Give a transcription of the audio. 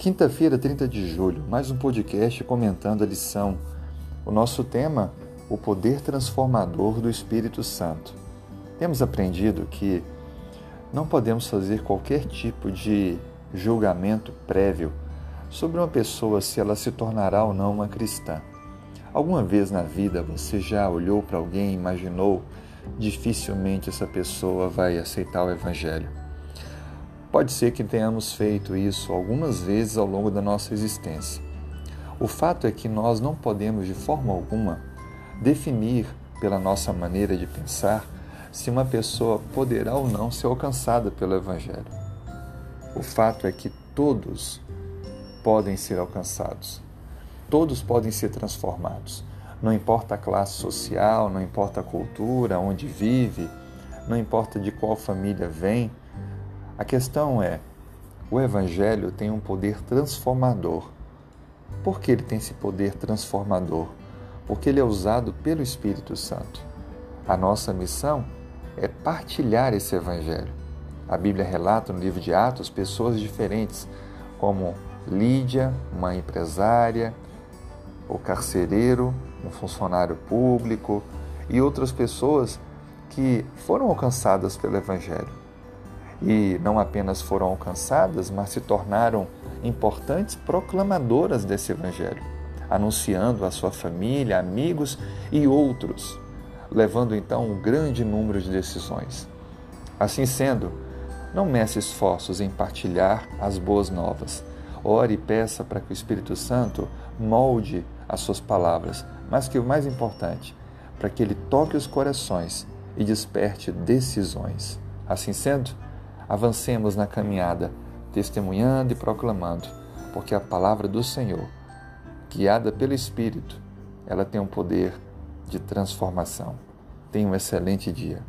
Quinta-feira, 30 de julho, mais um podcast comentando a lição. O nosso tema, o poder transformador do Espírito Santo. Temos aprendido que não podemos fazer qualquer tipo de julgamento prévio sobre uma pessoa se ela se tornará ou não uma cristã. Alguma vez na vida você já olhou para alguém e imaginou dificilmente essa pessoa vai aceitar o Evangelho? Pode ser que tenhamos feito isso algumas vezes ao longo da nossa existência. O fato é que nós não podemos, de forma alguma, definir pela nossa maneira de pensar se uma pessoa poderá ou não ser alcançada pelo Evangelho. O fato é que todos podem ser alcançados, todos podem ser transformados. Não importa a classe social, não importa a cultura, onde vive, não importa de qual família vem, a questão é: o Evangelho tem um poder transformador. Por que ele tem esse poder transformador? Porque ele é usado pelo Espírito Santo. A nossa missão é partilhar esse Evangelho. A Bíblia relata no livro de Atos pessoas diferentes, como Lídia, uma empresária, o carcereiro, um funcionário público e outras pessoas que foram alcançadas pelo Evangelho e não apenas foram alcançadas, mas se tornaram importantes proclamadoras desse Evangelho, anunciando à sua família, amigos e outros, levando então um grande número de decisões. Assim sendo, não mece esforços em partilhar as boas novas. Ore e peça para que o Espírito Santo molde as suas palavras, mas que o mais importante, para que ele toque os corações e desperte decisões. Assim sendo, avancemos na caminhada, testemunhando e proclamando, porque a palavra do Senhor, guiada pelo Espírito, ela tem um poder de transformação. Tenha um excelente dia.